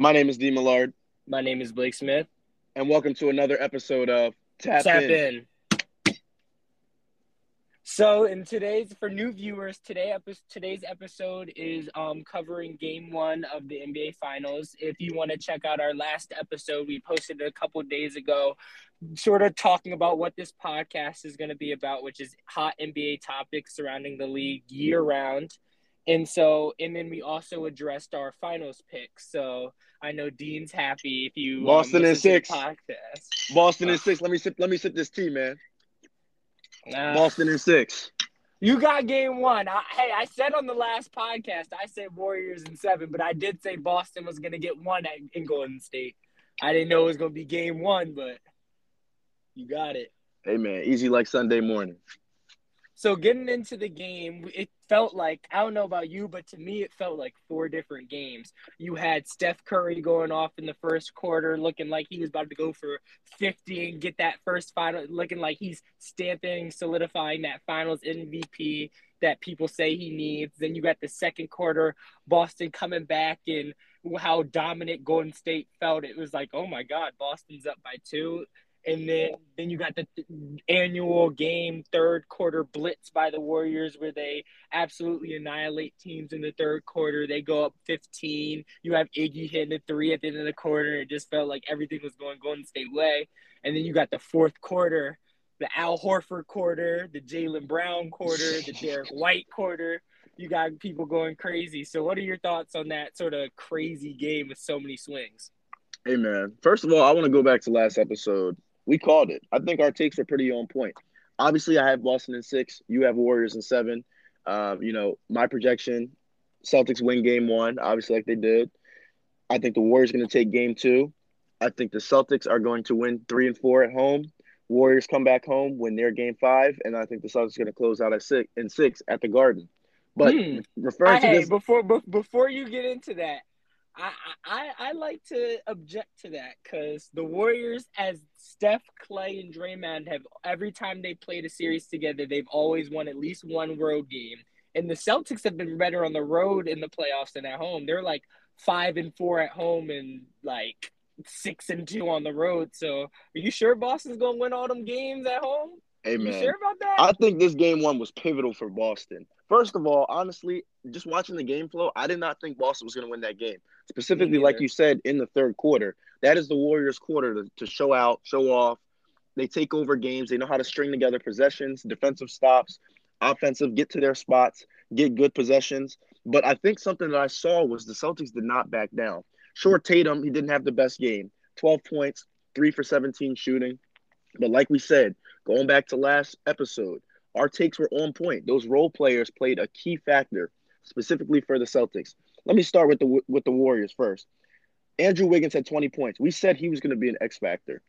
My name is Dean Millard, My name is Blake Smith. and welcome to another episode of Tap, Tap In. in. So, in today's for new viewers, today today's episode is um covering Game One of the NBA Finals. If you want to check out our last episode, we posted it a couple days ago, sort of talking about what this podcast is going to be about, which is hot NBA topics surrounding the league year round. And so, and then we also addressed our finals picks. So I know Dean's happy if you um, Boston in listen to six. podcast. Boston in six. Let me sip. Let me sip this tea, man. Nah. Boston in six. You got game one. I, hey, I said on the last podcast, I said Warriors in seven, but I did say Boston was going to get one at, in Golden State. I didn't know it was going to be game one, but you got it. Hey, man, easy like Sunday morning. So getting into the game, it felt like I don't know about you, but to me, it felt like four different games. You had Steph Curry going off in the first quarter, looking like he was about to go for 50 and get that first final, looking like he's stamping, solidifying that finals MVP that people say he needs. Then you got the second quarter, Boston coming back and how dominant Golden State felt. It was like, oh my God, Boston's up by two. And then, then you got the th- annual game third quarter blitz by the Warriors where they absolutely annihilate teams in the third quarter. They go up 15. You have Iggy hitting a three at the end of the quarter. It just felt like everything was going Golden State way. And then you got the fourth quarter, the Al Horford quarter, the Jaylen Brown quarter, the Derrick White quarter. You got people going crazy. So, what are your thoughts on that sort of crazy game with so many swings? Hey, man. First of all, I want to go back to last episode. We called it. I think our takes were pretty on point. Obviously, I have Boston in six. You have Warriors in seven. Um, you know, my projection: Celtics win game one, obviously, like they did. I think the Warriors are going to take game two. I think the Celtics are going to win three and four at home. Warriors come back home, win their game five, and I think the Celtics are going to close out at six in six at the Garden. But Hmm. referring to hey, this, before be- before you get into that, I I, like to object to that because the Warriors, as Steph, Klay, and Draymond have every time they played a series together, they've always won at least one road game. And the Celtics have been better on the road in the playoffs than at home. They're like five and four at home and like six and two on the road. So, are you sure Boston's gonna win all them games at home? Hey man, sure? I think this game one was pivotal for Boston. First of all, honestly, just watching the game flow, I did not think Boston was going to win that game. Specifically, like you said, in the third quarter. That is the Warriors' quarter to, to show out, show off. They take over games. They know how to string together possessions, defensive stops, offensive, get to their spots, get good possessions. But I think something that I saw was the Celtics did not back down. Sure, Tatum, he didn't have the best game 12 points, three for 17 shooting. But like we said, going back to last episode, our takes were on point. Those role players played a key factor specifically for the Celtics. Let me start with the with the Warriors first. Andrew Wiggins had 20 points. We said he was going to be an X factor.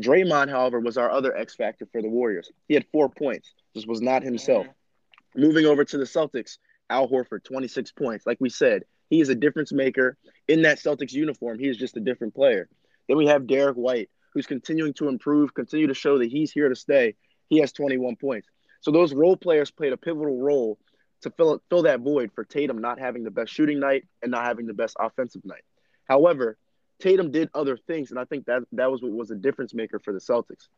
Draymond, however, was our other X factor for the Warriors. He had four points. This was not himself. Mm-hmm. Moving over to the Celtics, Al Horford, 26 points. Like we said, he is a difference maker in that Celtics uniform. He is just a different player. Then we have Derrick White, who's continuing to improve, continue to show that he's here to stay. He has 21 points. So those role players played a pivotal role to fill fill that void for Tatum not having the best shooting night and not having the best offensive night. However, Tatum did other things, and I think that that was what was a difference maker for the Celtics.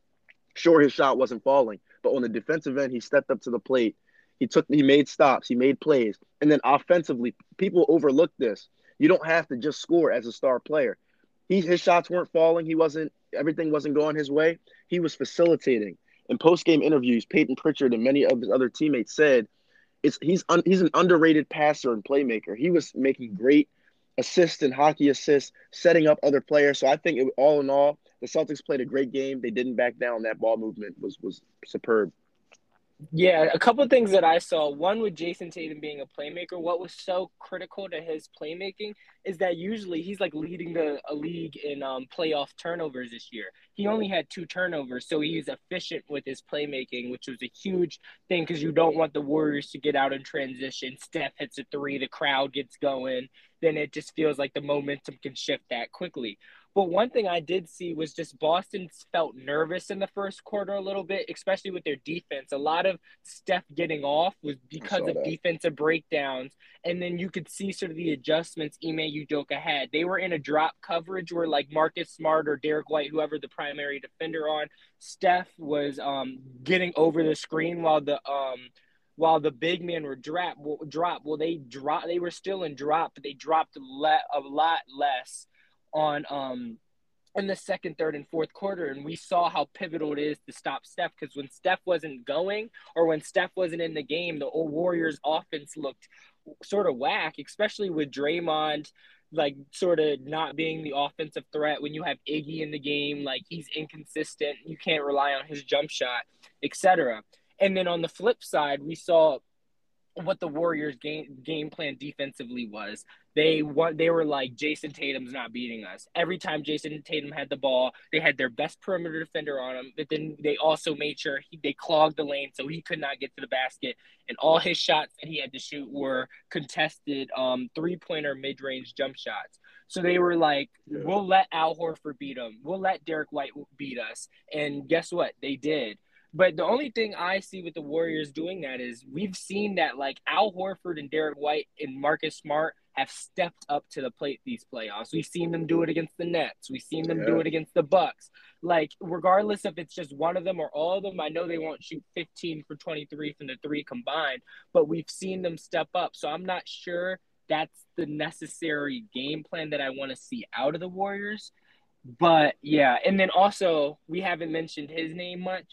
Sure, his shot wasn't falling, but on the defensive end, he stepped up to the plate. He took, he made stops, he made plays, and then offensively, people overlook this. You don't have to just score as a star player. He his shots weren't falling. He wasn't everything wasn't going his way. He was facilitating. In post game interviews, Payton Pritchard and many of his other teammates said, "It's he's un, he's an underrated passer and playmaker. He was making great assists and hockey assists, setting up other players. So I think it, all in all, the Celtics played a great game. They didn't back down. That ball movement was was superb. Yeah, a couple of things that I saw. One with Jayson Tatum being a playmaker. What was so critical to his playmaking is that usually he's like leading the a league in um, playoff turnovers this year. He only had two turnovers, so he's efficient with his playmaking, which was a huge thing because you don't want the Warriors to get out in transition. Steph hits a three, the crowd gets going. then it just feels like the momentum can shift that quickly. But one thing I did see was just Boston felt nervous in the first quarter a little bit, especially with their defense. A lot of Steph getting off was because of that. defensive breakdowns. And then you could see sort of the adjustments Ime Udoka had. They were in a drop coverage where like Marcus Smart or Derrick White, whoever the primary defender on, Steph was um, getting over the screen while the um, while the big men were drop drop well they drop they were still in drop but they dropped le- a lot less on um in the second, third, and fourth quarter, and we saw how pivotal it is to stop Steph. Because when Steph wasn't going, or when Steph wasn't in the game, the old Warriors' offense looked sort of whack, especially with Draymond like sort of not being the offensive threat when you have Iggy in the game, like he's inconsistent, you can't rely on his jump shot, etc. And then on the flip side, we saw what the Warriors game game plan defensively was. They want they were like Jayson Tatum's not beating us. Every time Jayson Tatum had the ball, they had their best perimeter defender on him, but then they also made sure he, they clogged the lane so he could not get to the basket and all his shots that he had to shoot were contested um three-pointer mid-range jump shots. So they were like, yeah. we'll let Al Horford beat him. We'll let Derrick White beat us. And guess what? They did. But the only thing I see with the Warriors doing that is we've seen that like Al Horford and Derrick White and Marcus Smart have stepped up to the plate these playoffs. We've seen them do it against the Nets. We've seen them yeah. do it against the Bucks. Like regardless if it's just one of them or all of them, I know they won't shoot 15 for 23 from the three combined, but we've seen them step up. So I'm not sure that's the necessary game plan that I want to see out of the Warriors. But yeah, and then also we haven't mentioned his name much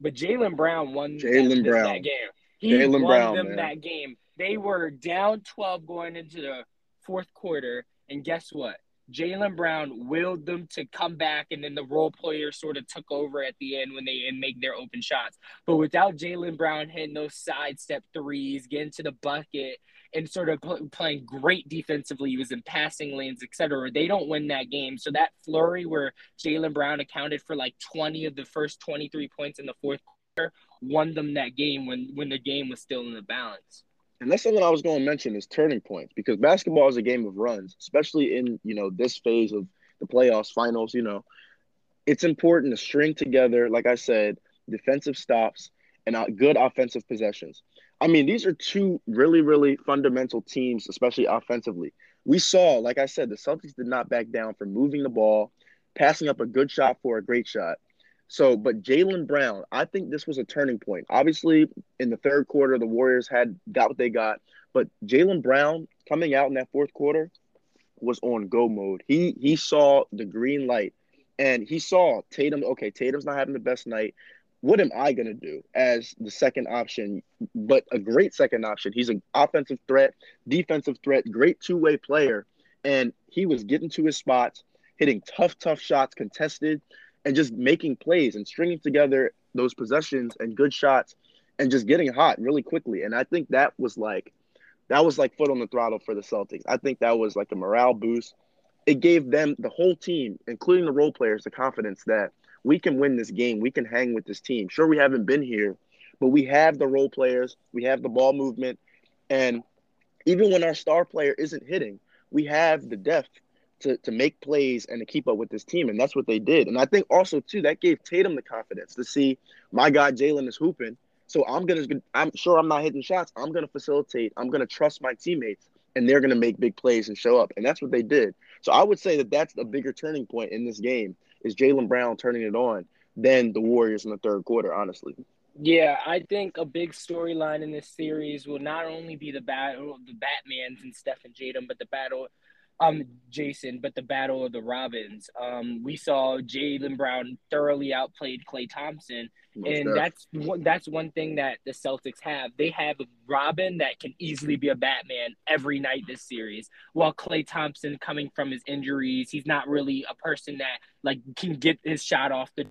but Jaylen Brown won Jaylen Brown that game. He Jaylen won Brown, them man. that game. They were down 12 going into the fourth quarter, and guess what? Jaylen Brown willed them to come back, and then the role players sort of took over at the end when they and make their open shots. But without Jaylen Brown hitting those sidestep threes, getting to the bucket, and sort of playing great defensively. He was in passing lanes, etc. They don't win that game. So that flurry where Jaylen Brown accounted for like 20 of the first 23 points in the fourth quarter won them that game when when the game was still in the balance. And that's something I was going to mention is turning points because basketball is a game of runs, especially in you know this phase of the playoffs, finals. You know, it's important to string together, like I said, defensive stops and uh, good offensive possessions. I mean, these are two really, really fundamental teams, especially offensively. We saw, like I said, the Celtics did not back down from moving the ball, passing up a good shot for a great shot. So, but Jaylen Brown, I think this was a turning point. Obviously, in the third quarter, the Warriors had got what they got, but Jaylen Brown coming out in that fourth quarter was on go mode. He he saw the green light, and he saw Tatum. Okay, Tatum's not having the best night what am I to do as the second option, but a great second option? He's an offensive threat, defensive threat, great two way player. And he was getting to his spots, hitting tough, tough shots, contested, and just making plays and stringing together those possessions and good shots and just getting hot really quickly. And I think that was like, that was like foot on the throttle for the Celtics. I think that was like a morale boost. It gave them, the whole team, including the role players, the confidence that we can win this game. We can hang with this team. Sure, we haven't been here, but we have the role players, we have the ball movement, and even when our star player isn't hitting, we have the depth to, to make plays and to keep up with this team. And that's what they did. And I think also too that gave Tatum the confidence to see my guy Jaylen is hooping. So I'm gonna I'm sure I'm not hitting shots. I'm gonna facilitate. I'm gonna trust my teammates and they're gonna make big plays and show up. And that's what they did. So I would say that that's a bigger turning point in this game is Jaylen Brown turning it on than the Warriors in the third quarter, honestly. Yeah, I think a big storyline in this series will not only be the battle of the Batmans and Steph and Jaden, but the battle um Jayson, but the battle of the Robins. Um, we saw Jaylen Brown thoroughly outplayed Klay Thompson, Most and that's one that's one thing that the Celtics have. They have a Robin that can easily be a Batman every night this series. While Klay Thompson, coming from his injuries, he's not really a person that like can get his shot off the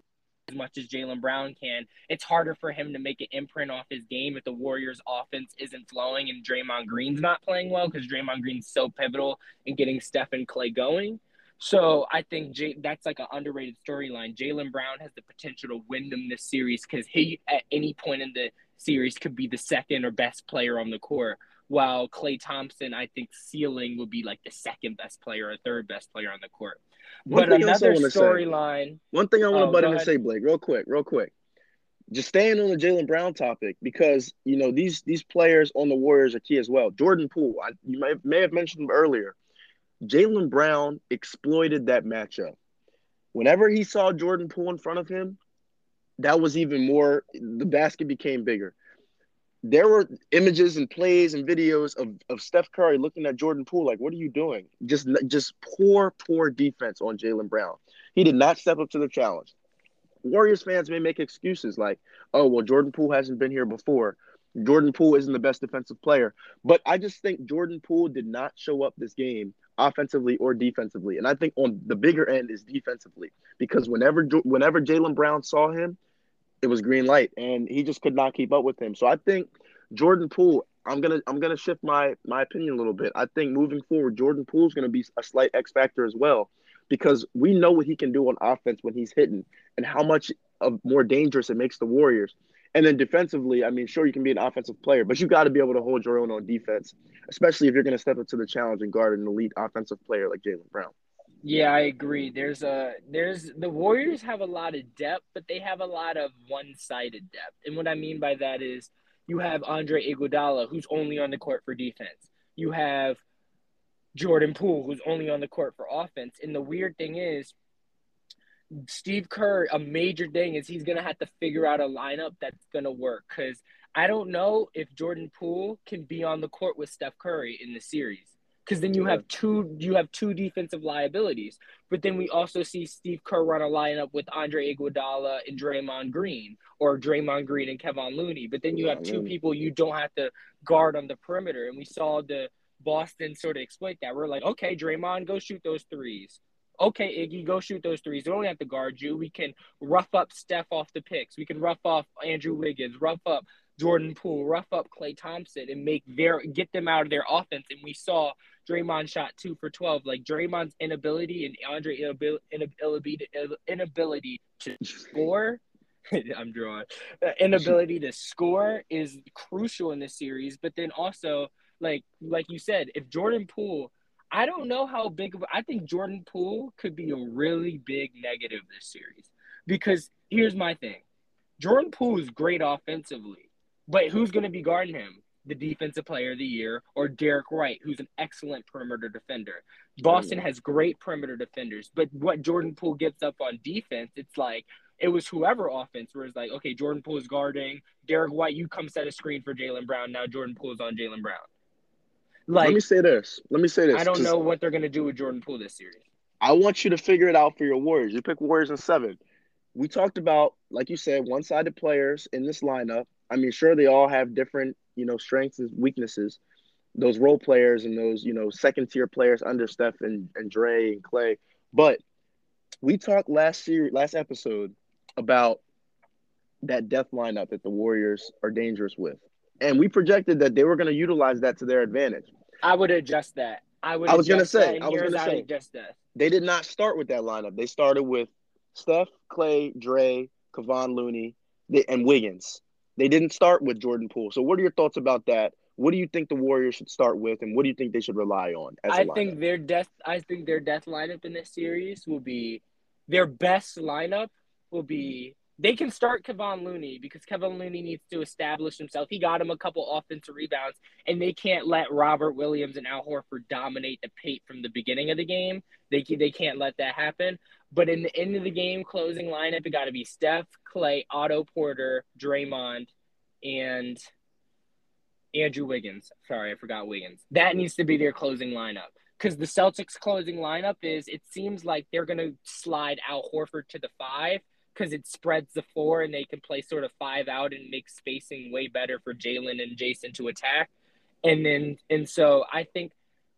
as much as Jaylen Brown can. It's harder for him to make an imprint off his game if the Warriors' offense isn't flowing and Draymond Green's not playing well because Draymond Green's so pivotal in getting Steph and Klay going. So I think that's like an underrated storyline. Jaylen Brown has the potential to win them this series because he, at any point in the series, could be the second or best player on the court. while Klay Thompson, I think ceiling would be like the second best player or third best player on the court. One but another storyline. One thing I want Oh, to butt in and say, Blake, real quick, real quick. Just staying on the Jaylen Brown topic because you know these these players on the Warriors are key as well. Jordan Poole, I, you may may have mentioned him earlier. Jaylen Brown exploited that matchup. Whenever he saw Jordan Poole in front of him, that was even more. The basket became bigger. There were images and plays and videos of, of Steph Curry looking at Jordan Poole like, "What are you doing?" Just just poor, poor defense on Jaylen Brown. He did not step up to the challenge. Warriors fans may make excuses like, "Oh, well, Jordan Poole hasn't been here before. Jordan Poole isn't the best defensive player." But I just think Jordan Poole did not show up this game offensively or defensively, and I think on the bigger end is defensively because whenever whenever Jalen Brown saw him, it was green light, and he just could not keep up with him. So I think Jordan Poole. I'm gonna I'm gonna shift my my opinion a little bit. I think moving forward, Jordan Poole's gonna be a slight X factor as well because we know what he can do on offense when he's hitting and how much of more dangerous it makes the Warriors. And then defensively, I mean, sure you can be an offensive player, but you got to be able to hold your own on defense, especially if you're going to step up to the challenge and guard an elite offensive player like Jaylen Brown. Yeah, I agree. There's a there's the Warriors have a lot of depth, but they have a lot of one-sided depth. And what I mean by that is you have Andre Iguodala who's only on the court for defense. You have Jordan Poole who's only on the court for offense. And the weird thing is Steve Kerr, a major thing is he's gonna have to figure out a lineup that's gonna work because I don't know if Jordan Poole can be on the court with Steph Curry in the series. Because then you have two you have two defensive liabilities. But then we also see Steve Kerr run a lineup with Andre Iguodala and Draymond Green, or Draymond Green and Kevin Looney. But then you have two people you don't have to guard on the perimeter. And we saw the Boston sort of exploit that. We're like, okay, Draymond, go shoot those threes. Okay, Iggy, go shoot those threes. We don't have to guard you. We can rough up Steph off the picks. We can rough off Andrew Wiggins, rough up Jordan Poole, rough up Klay Thompson, and make their get them out of their offense. And we saw Draymond shot two for twelve. Like Draymond's inability and Andre inabil- inability inability to score. I'm drawing. Inability to score is crucial in this series. But then also, like like you said, if Jordan Poole, I don't know how big of. I think Jordan Poole could be a really big negative this series because here's my thing: Jordan Poole is great offensively, but who's going to be guarding him? The defensive player of the year, or Derrick White, who's an excellent perimeter defender. Boston mm. has great perimeter defenders, but what Jordan Poole gives up on defense, it's like it was whoever offense where it's like, okay, Jordan Poole is guarding Derrick White, you come set a screen for Jaylen Brown. Now Jordan Poole is on Jaylen Brown. Let me say this. Let me say this. I don't know what they're gonna do with Jordan Poole this series. I want you to figure it out for your Warriors. You pick Warriors in seven. We talked about, like you said, one-sided players in this lineup. I mean, sure, they all have different, you know, strengths and weaknesses. Those role players and those, you know, second-tier players under Steph and, and Dre and Klay. But we talked last series, last episode about that death lineup that the Warriors are dangerous with, and we projected that they were going to utilize that to their advantage. I would adjust that. I would. I was gonna say, I was gonna say. adjust that. they did not start with that lineup. They started with Steph, Klay, Dre, Kevon Looney, and Wiggins. They didn't start with Jordan Poole. So, what are your thoughts about that? What do you think the Warriors should start with, and what do you think they should rely on? As a I think their death. I think their death lineup in this series will be their best lineup. Will be they can start Kevon Looney because Kevin Looney needs to establish himself. He got him a couple offensive rebounds, and they can't let Robert Williams and Al Horford dominate the paint from the beginning of the game. They they can't let that happen. But in the end of the game, closing lineup, it got to be Steph, Klay, Otto Porter, Draymond, and Andrew Wiggins. Sorry, I forgot Wiggins. That needs to be their closing lineup. Because the Celtics' closing lineup is, it seems like they're going to slide Al Horford to the five because it spreads the floor and they can play sort of five out and make spacing way better for Jaylen and Jayson to attack. And then, and so I think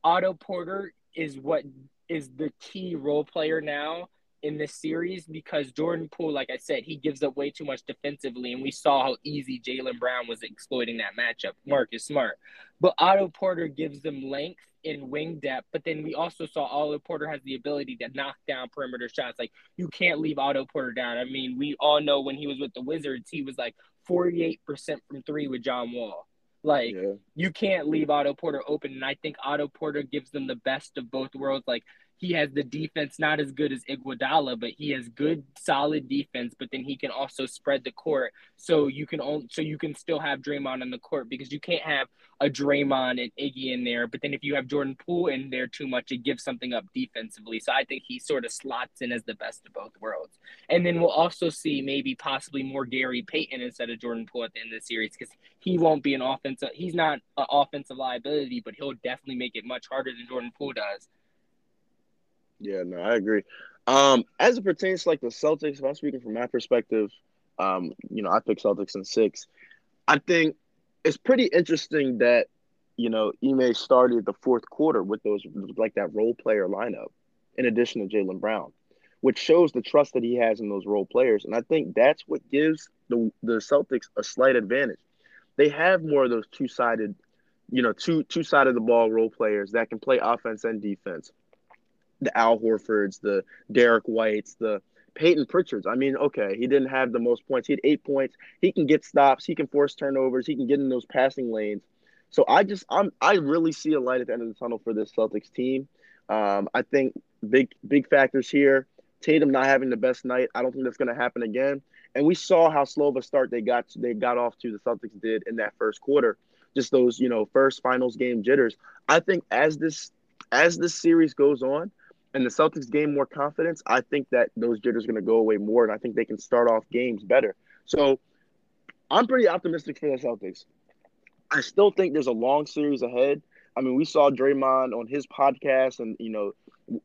Otto Porter is what is the key role player now in this series because Jordan Poole, like I said, he gives up way too much defensively, and we saw how easy Jaylen Brown was exploiting that matchup. Marcus Smart, but Otto Porter gives them length in wing depth. But then we also saw Otto Porter has the ability to knock down perimeter shots. Like you can't leave Otto Porter down. I mean, we all know when he was with the Wizards, he was like forty eight percent from three with John Wall. Like Yeah. you can't leave Otto Porter open, and I think Otto Porter gives them the best of both worlds. Like he has the defense not as good as Iguodala, but he has good, solid defense. But then he can also spread the court, so you can only, so you can still have Draymond on the court because you can't have a Draymond and Iggy in there. But then if you have Jordan Poole in there too much, it gives something up defensively. So I think he sort of slots in as the best of both worlds. And then we'll also see maybe possibly more Gary Payton instead of Jordan Poole at the end of the series because he won't be an offensive. He's not an offensive liability, but he'll definitely make it much harder than Jordan Poole does. Yeah, no, I agree. Um, as it pertains to like the Celtics, if I'm speaking from my perspective, um, you know, I picked Celtics in six. I think it's pretty interesting that, you know, Ime started the fourth quarter with those like that role player lineup, in addition to Jaylen Brown, which shows the trust that he has in those role players. And I think that's what gives the the Celtics a slight advantage. They have more of those two sided, you know, two two side of the ball role players that can play offense and defense the Al Horfords, the Derrick Whites, the Payton Pritchards. I mean, okay, he didn't have the most points. He had eight points. He can get stops. He can force turnovers. He can get in those passing lanes. So I just I'm I really see a light at the end of the tunnel for this Celtics team. Um, I think big big factors here. Tatum not having the best night. I don't think that's going to happen again. And we saw how slow of a start they got they got off to. The Celtics did in that first quarter. Just those you know first finals game jitters. I think as this as this series goes on, and the Celtics gain more confidence, I think that those jitters are going to go away more, and I think they can start off games better. So I'm pretty optimistic for the Celtics. I still think there's a long series ahead. I mean, we saw Draymond on his podcast, and you know,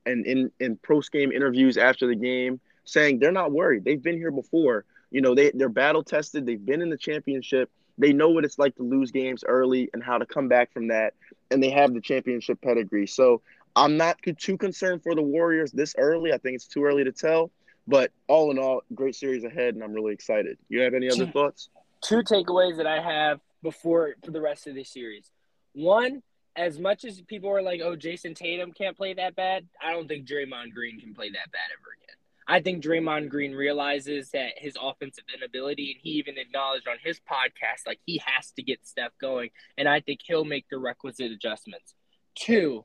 and in in post game interviews after the game, saying they're not worried. They've been here before. You know, they they're battle tested. They've been in the championship. They know what it's like to lose games early and how to come back from that, and they have the championship pedigree. So I'm not too concerned for the Warriors this early. I think it's too early to tell. But all in all, great series ahead, and I'm really excited. You have any other Two- thoughts? Two takeaways that I have before for the rest of this series. One, as much as people are like, "Oh, Jayson Tatum can't play that bad," I don't think Draymond Green can play that bad ever again. I think Draymond Green realizes that his offensive inability, and he even acknowledged on his podcast, like he has to get Steph going, and I think he'll make the requisite adjustments. Two,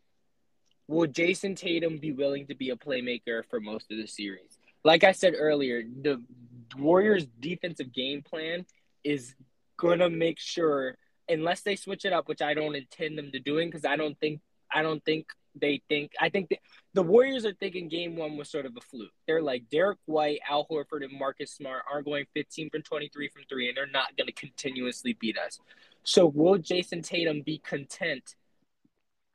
will Jayson Tatum be willing to be a playmaker for most of the series? Like I said earlier, the Warriors' defensive game plan is gonna make sure, unless they switch it up, which I don't intend them to doing, because I don't think I don't think they think I think the, the Warriors are thinking game one was sort of a fluke. They're like Derrick White, Al Horford, and Marcus Smart aren't going 15 from 23 from three, and they're not going to continuously beat us. So will Jayson Tatum be content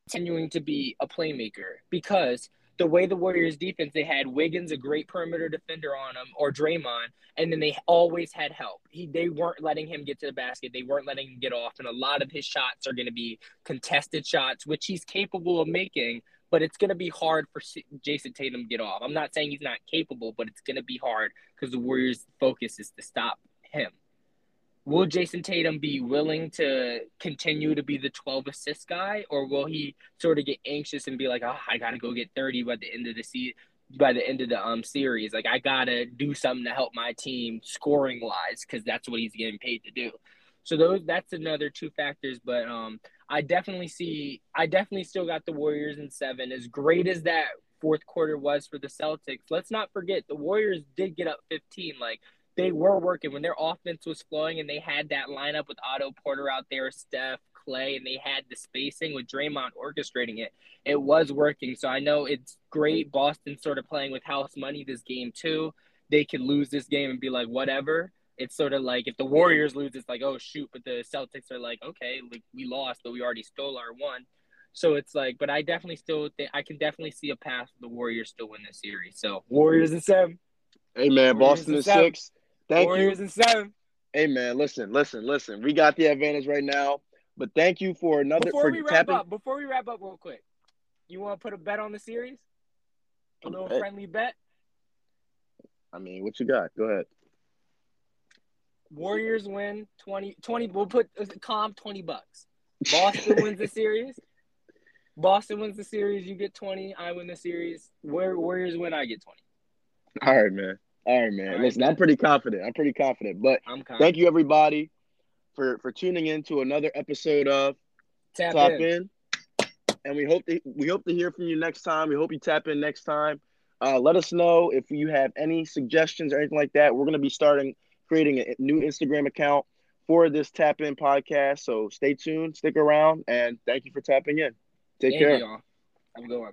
continuing to be a playmaker? Because the way the Warriors defense, they had Wiggins, a great perimeter defender on him, or Draymond, and then they always had help. He they weren't letting him get to the basket. They weren't letting him get off, and a lot of his shots are going to be contested shots, which he's capable of making. But it's going to be hard for Jayson Tatum to get off. I'm not saying he's not capable, but it's going to be hard because the Warriors' focus is to stop him. Will Jayson Tatum be willing to continue to be the 12 assist guy, or will he sort of get anxious and be like, "Oh, I gotta go get 30 by the end of the season, by the end of the um series. Like I gotta do something to help my team scoring wise, because that's what he's getting paid to do." So those that's another two factors, but um, I definitely see, I definitely still got the Warriors in seven. As great as that fourth quarter was for the Celtics, let's not forget the Warriors did get up 15. Like they were working when their offense was flowing and they had that lineup with Otto Porter out there, Steph, Klay, and they had the spacing with Draymond orchestrating it. It was working. So I know it's great. Boston sort of playing with house money this game too. They could lose this game and be like, whatever. It's sort of like if the Warriors lose, it's like, oh shoot. But the Celtics are like, okay, like we lost, but we already stole our one. So it's like, but I definitely still think I can definitely see a path for the Warriors still win this series. So Warriors in seven. Hey man, Warriors Boston seven. six. Thank Warriors you. in seven. Hey man, listen, listen, listen. We got the advantage right now, but thank you for another Before for we wrap tapping. up, before we wrap up real quick, you want to put a bet on the series? A little bet? friendly bet. I mean, what you got? Go ahead. Warriors win 20, 20 We'll put comp twenty bucks. Boston wins the series. Boston wins the series. You get twenty. I win the series. War- Warriors win. I get twenty. All right, man. All right, man. All right, listen. I'm pretty confident. I'm pretty confident. But I'm confident. thank you, everybody. for for tuning in to another episode of Tap, Tap in. in. And we hope to we hope to hear from you next time. We hope you tap in next time. Uh, let us know if you have any suggestions or anything like that. We're going to be starting creating a new Instagram account for this Tap In podcast. So stay tuned, stick around, and thank you for tapping in. Take Thank care. y'all. Have a good one.